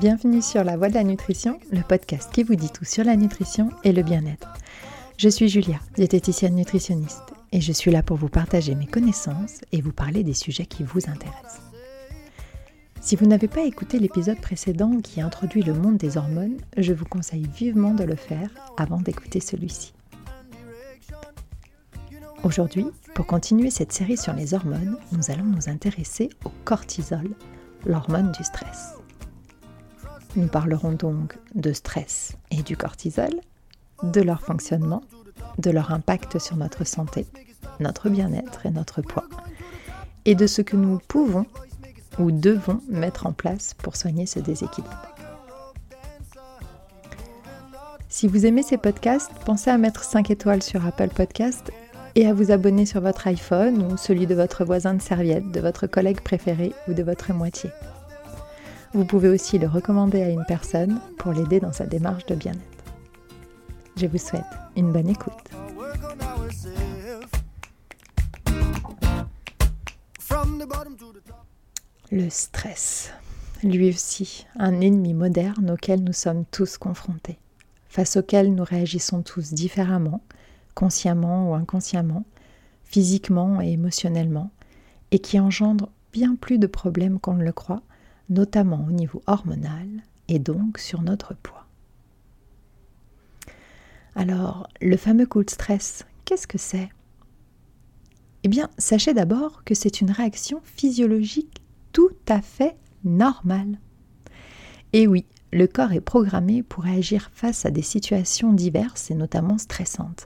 Bienvenue sur La Voie de la Nutrition, le podcast qui vous dit tout sur la nutrition et le bien-être. Je suis Julia, diététicienne nutritionniste, et je suis là pour vous partager mes connaissances et vous parler des sujets qui vous intéressent. Si vous n'avez pas écouté l'épisode précédent qui introduit le monde des hormones, je vous conseille vivement de le faire avant d'écouter celui-ci. Aujourd'hui, pour continuer cette série sur les hormones, nous allons nous intéresser au cortisol, l'hormone du stress. Nous parlerons donc de stress et du cortisol, de leur fonctionnement, de leur impact sur notre santé, notre bien-être et notre poids, et de ce que nous pouvons ou devons mettre en place pour soigner ce déséquilibre. Si vous aimez ces podcasts, pensez à mettre 5 étoiles sur Apple Podcasts et à vous abonner sur votre iPhone ou celui de votre voisin de serviette, de votre collègue préféré ou de votre moitié. Vous pouvez aussi le recommander à une personne pour l'aider dans sa démarche de bien-être. Je vous souhaite une bonne écoute. Le stress, lui aussi, un ennemi moderne auquel nous sommes tous confrontés, face auquel nous réagissons tous différemment, consciemment ou inconsciemment, physiquement et émotionnellement, et qui engendre bien plus de problèmes qu'on ne le croit, notamment au niveau hormonal et donc sur notre poids. Alors, le fameux coup de stress, qu'est-ce que c'est? Eh bien, sachez d'abord que c'est une réaction physiologique tout à fait normale. Et oui, le corps est programmé pour réagir face à des situations diverses et notamment stressantes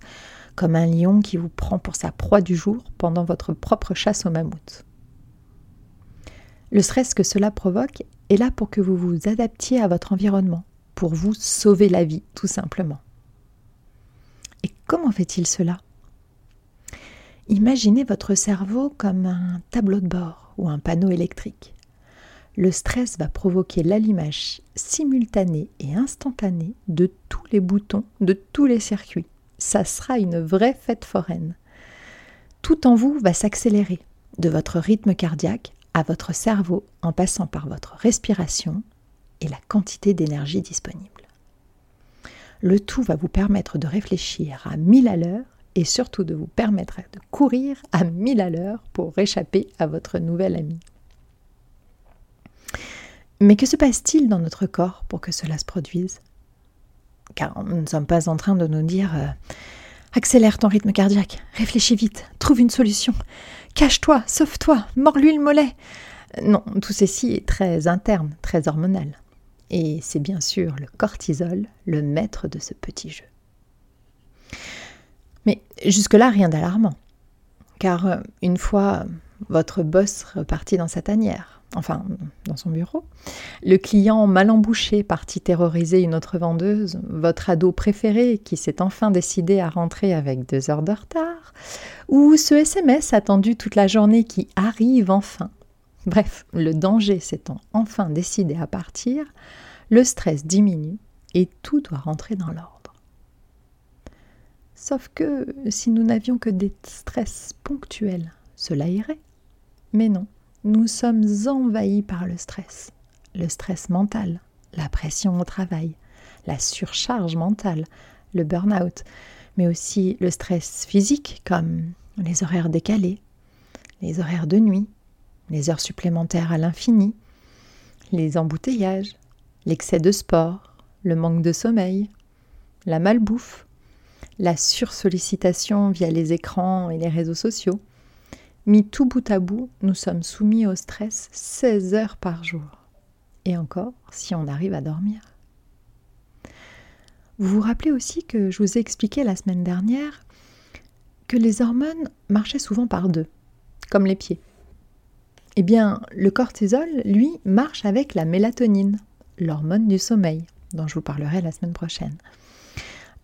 comme un lion qui vous prend pour sa proie du jour pendant votre propre chasse au mammouth. Le stress que cela provoque est là pour que vous vous adaptiez à votre environnement, pour vous sauver la vie, tout simplement. Et comment fait-il cela? Imaginez votre cerveau comme un tableau de bord ou un panneau électrique. Le stress va provoquer l'allumage simultané et instantané de tous les boutons, de tous les circuits ça sera une vraie fête foraine. Tout en vous va s'accélérer, de votre rythme cardiaque à votre cerveau en passant par votre respiration et la quantité d'énergie disponible. Le tout va vous permettre de réfléchir à mille à l'heure et surtout de vous permettre de courir à mille à l'heure pour échapper à votre nouvel ami. Mais que se passe-t-il dans notre corps pour que cela se produise? Car nous ne sommes pas en train de nous dire euh, accélère ton rythme cardiaque, réfléchis vite, trouve une solution, cache-toi, sauve-toi, mords-lui le mollet. Non, tout ceci est très interne, très hormonal. Et c'est bien sûr le cortisol, le maître de ce petit jeu. Mais jusque-là, rien d'alarmant. Car euh, une fois votre boss reparti dans sa tanière, enfin dans son bureau. Le client mal embouché parti terroriser une autre vendeuse, votre ado préféré qui s'est enfin décidé à rentrer avec deux heures de retard, ou ce SMS attendu toute la journée qui arrive enfin. Bref, le danger s'étant enfin décidé à partir, le stress diminue et tout doit rentrer dans l'ordre. Sauf que si nous n'avions que des stress ponctuels, cela irait. Mais non, nous sommes envahis par le stress. Le stress mental, la pression au travail, la surcharge mentale, le burn-out, mais aussi le stress physique comme les horaires décalés, les horaires de nuit, les heures supplémentaires à l'infini, les embouteillages, l'excès de sport, le manque de sommeil, la malbouffe, la sursollicitation via les écrans et les réseaux sociaux, Mis tout bout à bout, nous sommes soumis au stress 16 heures par jour. Et encore, si on arrive à dormir. Vous vous rappelez aussi que je vous ai expliqué la semaine dernière que les hormones marchaient souvent par deux, comme les pieds. Eh bien, le cortisol, lui, marche avec la mélatonine, l'hormone du sommeil, dont je vous parlerai la semaine prochaine.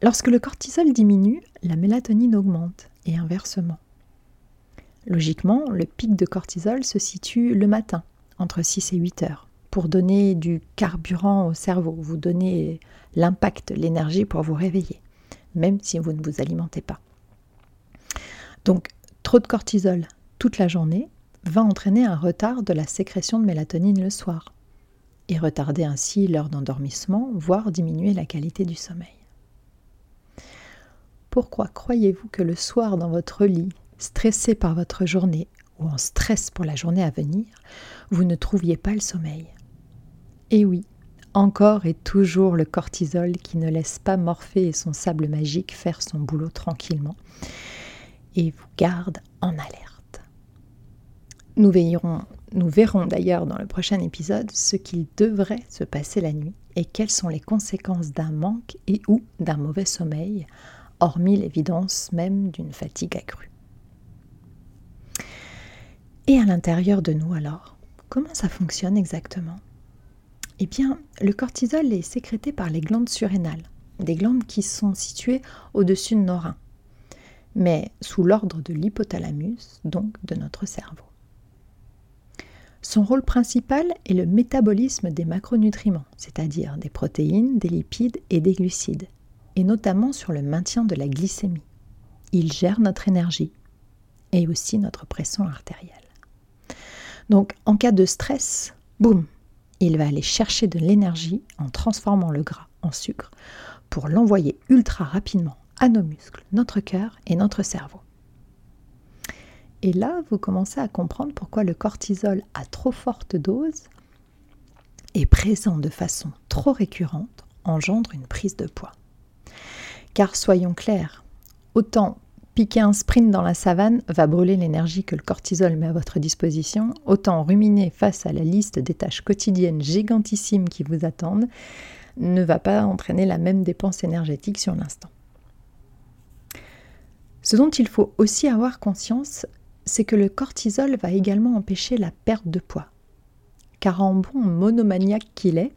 Lorsque le cortisol diminue, la mélatonine augmente, et inversement. Logiquement, le pic de cortisol se situe le matin, entre 6 et 8 heures, pour donner du carburant au cerveau, vous donner l'impact, l'énergie pour vous réveiller, même si vous ne vous alimentez pas. Donc, trop de cortisol toute la journée va entraîner un retard de la sécrétion de mélatonine le soir. et retarder ainsi l'heure d'endormissement, voire diminuer la qualité du sommeil. Pourquoi croyez-vous que le soir dans votre lit, stressé par votre journée ou en stress pour la journée à venir, vous ne trouviez pas le sommeil Eh oui, encore et toujours le cortisol qui ne laisse pas Morphée et son sable magique faire son boulot tranquillement et vous garde en alerte. Nous, nous verrons d'ailleurs dans le prochain épisode ce qu'il devrait se passer la nuit et quelles sont les conséquences d'un manque et ou d'un mauvais sommeil, hormis l'évidence même d'une fatigue accrue. Et à l'intérieur de nous alors, comment ça fonctionne exactement? Eh bien, le cortisol est sécrété par les glandes surrénales, des glandes qui sont situées au-dessus de nos reins, mais sous l'ordre de l'hypothalamus, donc de notre cerveau. Son rôle principal est le métabolisme des macronutriments, c'est-à-dire des protéines, des lipides et des glucides, et notamment sur le maintien de la glycémie. Il gère notre énergie et aussi notre pression artérielle. Donc en cas de stress, boum, il va aller chercher de l'énergie en transformant le gras en sucre pour l'envoyer ultra rapidement à nos muscles, notre cœur et notre cerveau. Et là, vous commencez à comprendre pourquoi le cortisol à trop forte dose est présent de façon trop récurrente engendre une prise de poids. Car soyons clairs, autant piquer un sprint dans la savane va brûler l'énergie que le cortisol met à votre disposition, autant ruminer face à la liste des tâches quotidiennes gigantissimes qui vous attendent ne va pas entraîner la même dépense énergétique sur l'instant. Ce dont il faut aussi avoir conscience, c'est que le cortisol va également empêcher la perte de poids. Car en bon monomaniaque qu'il est,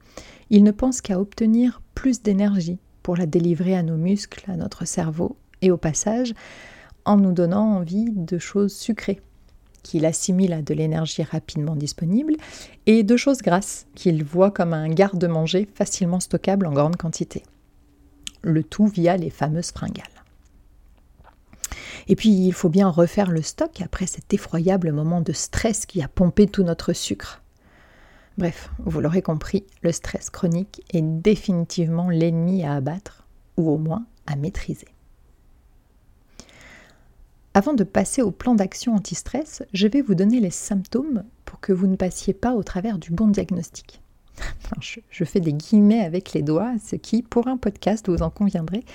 il ne pense qu'à obtenir plus d'énergie pour la délivrer à nos muscles, à notre cerveau, et au passage, en nous donnant envie de choses sucrées, qu'il assimile à de l'énergie rapidement disponible, et de choses grasses, qu'il voit comme un garde-manger facilement stockable en grande quantité. Le tout via les fameuses fringales. Et puis, il faut bien refaire le stock après cet effroyable moment de stress qui a pompé tout notre sucre. Bref, vous l'aurez compris, le stress chronique est définitivement l'ennemi à abattre, ou au moins à maîtriser. Avant de passer au plan d'action anti-stress, je vais vous donner les symptômes pour que vous ne passiez pas au travers du bon diagnostic. je, fais des guillemets avec les doigts, ce qui, pour un podcast, vous en conviendrez,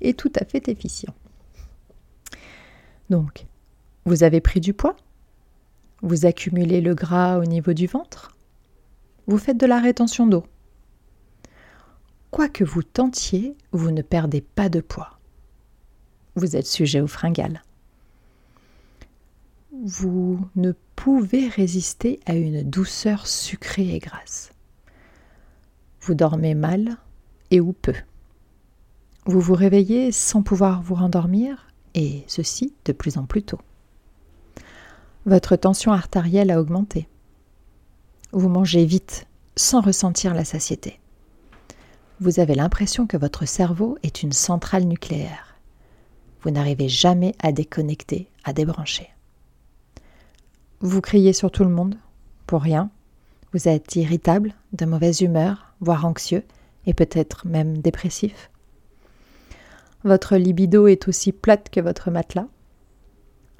est tout à fait efficient. Donc, vous avez pris du poids? Vous accumulez le gras au niveau du ventre? Vous faites de la rétention d'eau? Quoi que vous tentiez, vous ne perdez pas de poids. Vous êtes sujet au fringales. Vous ne pouvez résister à une douceur sucrée et grasse. Vous dormez mal et ou peu. Vous vous réveillez sans pouvoir vous rendormir et ceci de plus en plus tôt. Votre tension artérielle a augmenté. Vous mangez vite sans ressentir la satiété. Vous avez l'impression que votre cerveau est une centrale nucléaire. Vous n'arrivez jamais à déconnecter, à débrancher. Vous criez sur tout le monde, pour rien. Vous êtes irritable, de mauvaise humeur, voire anxieux, et peut-être même dépressif. Votre libido est aussi plate que votre matelas.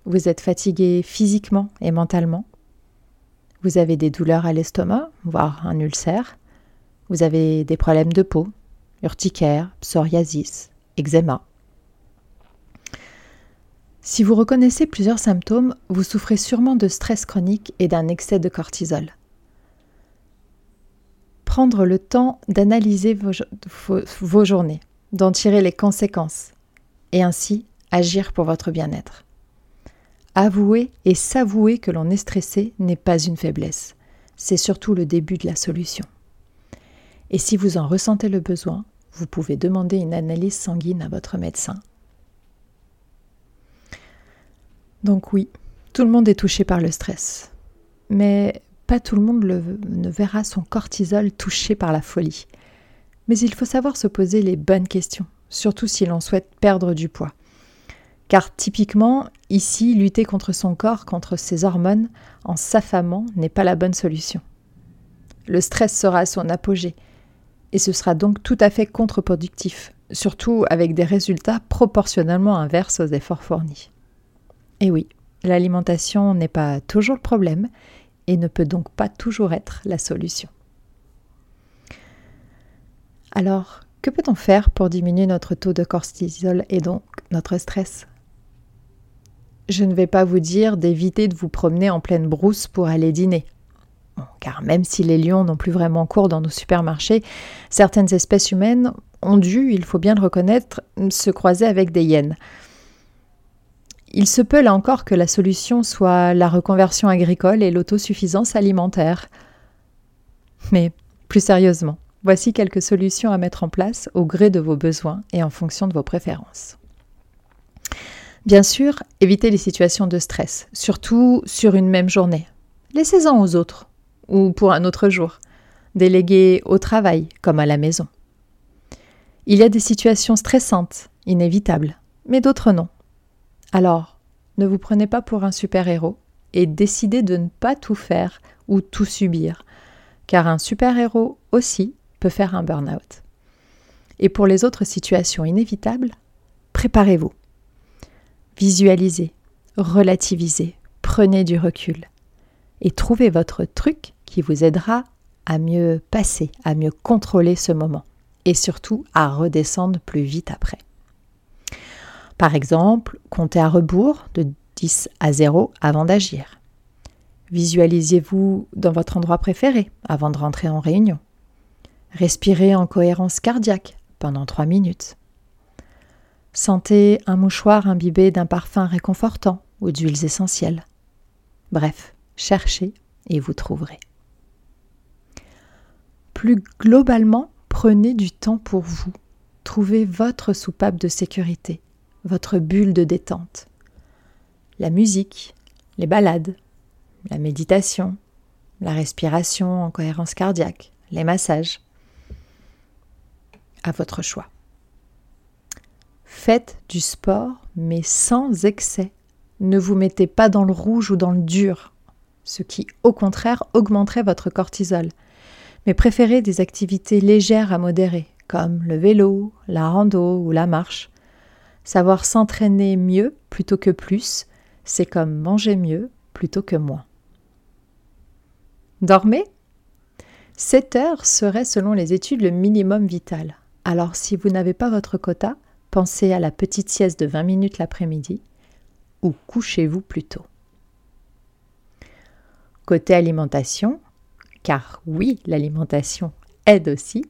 Vous êtes fatigué physiquement et mentalement. Vous avez des douleurs à l'estomac, voire un ulcère. Vous avez des problèmes de peau, urticaire, psoriasis, eczéma. Si vous reconnaissez plusieurs symptômes, vous souffrez sûrement de stress chronique et d'un excès de cortisol. Prendre le temps d'analyser vos, journées d'en tirer les conséquences et ainsi agir pour votre bien-être. Avouer et s'avouer que l'on est stressé n'est pas une faiblesse, c'est surtout le début de la solution. Et si vous en ressentez le besoin, vous pouvez demander une analyse sanguine à votre médecin. Donc oui, tout le monde est touché par le stress, mais pas tout le monde ne verra son cortisol touché par la folie. Mais il faut savoir se poser les bonnes questions, surtout si l'on souhaite perdre du poids. Car typiquement, ici, lutter contre son corps, contre ses hormones, en s'affamant, n'est pas la bonne solution. le stress sera à son apogée. Et ce sera donc tout à fait contre-productif, surtout avec des résultats proportionnellement inverses aux efforts fournis. Et oui, l'alimentation n'est pas toujours le problème et ne peut donc pas toujours être la solution. Alors, que peut-on faire pour diminuer notre taux de cortisol et donc notre stress? Je ne vais pas vous dire d'éviter de vous promener en pleine brousse pour aller dîner. car même si les lions n'ont plus vraiment cours dans nos supermarchés, certaines espèces humaines ont dû, il faut bien le reconnaître, se croiser avec des hyènes. Il se peut là encore que la solution soit la reconversion agricole et l'autosuffisance alimentaire. Mais plus sérieusement, voici quelques solutions à mettre en place au gré de vos besoins et en fonction de vos préférences. Bien sûr, évitez les situations de stress, surtout sur une même journée. Laissez-en aux autres ou pour un autre jour. Déléguez au travail comme à la maison. Il y a des situations stressantes, inévitables, mais d'autres non. Alors, ne vous prenez pas pour un super-héros et décidez de ne pas tout faire ou tout subir, car un super-héros aussi peut faire un burn-out. Et pour les autres situations inévitables, préparez-vous. Visualisez, relativisez, prenez du recul et trouvez votre truc qui vous aidera à mieux passer, à mieux contrôler ce moment et surtout à redescendre plus vite après. Par exemple, comptez à rebours de 10 à 0 avant d'agir. Visualisez-vous dans votre endroit préféré avant de rentrer en réunion. Respirez en cohérence cardiaque pendant 3 minutes. Sentez un mouchoir imbibé d'un parfum réconfortant ou d'huiles essentielles. Bref, cherchez et vous trouverez. Plus globalement, prenez du temps pour vous. Trouvez votre soupape de sécurité votre bulle de détente. La musique, les balades, la méditation, la respiration en cohérence cardiaque, les massages. À votre choix. Faites du sport, mais sans excès. Ne vous mettez pas dans le rouge ou dans le dur, ce qui au contraire augmenterait votre cortisol. Mais préférez des activités légères à modérer, comme le vélo, la rando ou la marche. Savoir s'entraîner mieux plutôt que plus, c'est comme manger mieux plutôt que moins. Dormez? 7 heures serait selon les études le minimum vital. Alors si vous n'avez pas votre quota, pensez à la petite sieste de 20 minutes l'après-midi ou couchez-vous plus tôt. Côté alimentation, car oui, l'alimentation aide aussi,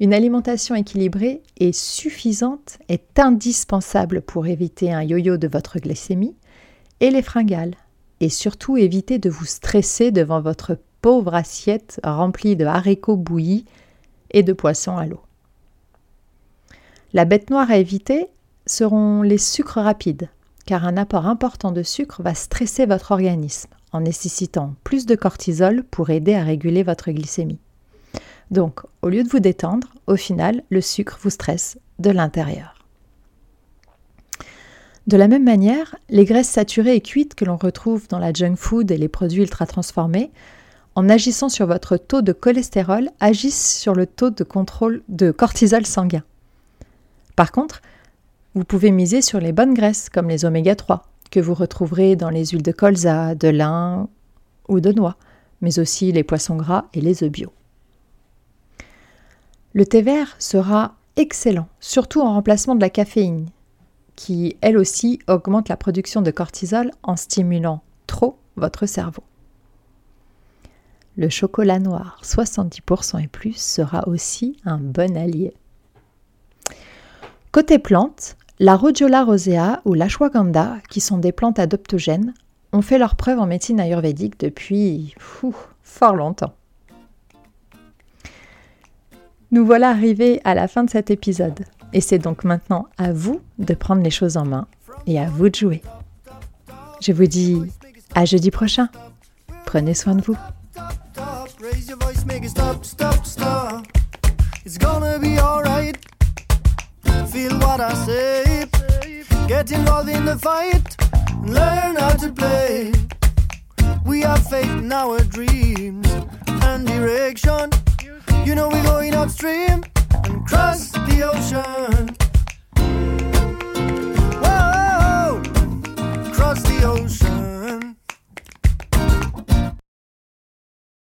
une alimentation équilibrée et suffisante est indispensable pour éviter un yo-yo de votre glycémie et les fringales, et surtout éviter de vous stresser devant votre pauvre assiette remplie de haricots bouillis et de poissons à l'eau. La bête noire à éviter seront les sucres rapides, car un apport important de sucre va stresser votre organisme en nécessitant plus de cortisol pour aider à réguler votre glycémie. Donc, au lieu de vous détendre, au final, le sucre vous stresse de l'intérieur. De la même manière, les graisses saturées et cuites que l'on retrouve dans la junk food et les produits ultra transformés, en agissant sur votre taux de cholestérol, agissent sur le taux de contrôle de cortisol sanguin. Par contre, vous pouvez miser sur les bonnes graisses comme les oméga 3 que vous retrouverez dans les huiles de colza, de lin ou de noix, mais aussi les poissons gras et les œufs bio. Le thé vert sera excellent, surtout en remplacement de la caféine, qui elle aussi augmente la production de cortisol en stimulant trop votre cerveau. Le chocolat noir 70% et plus sera aussi un bon allié. Côté plantes, la rhodiola rosea ou l'ashwagandha, qui sont des plantes adoptogènes, ont fait leur preuve en médecine ayurvédique depuis fort longtemps. Nous voilà arrivés à la fin de cet épisode. Et c'est donc maintenant à vous de prendre les choses en main et à vous de jouer. Je vous dis à jeudi prochain. Prenez soin de vous. one direction. You know we're going upstream and cross the ocean.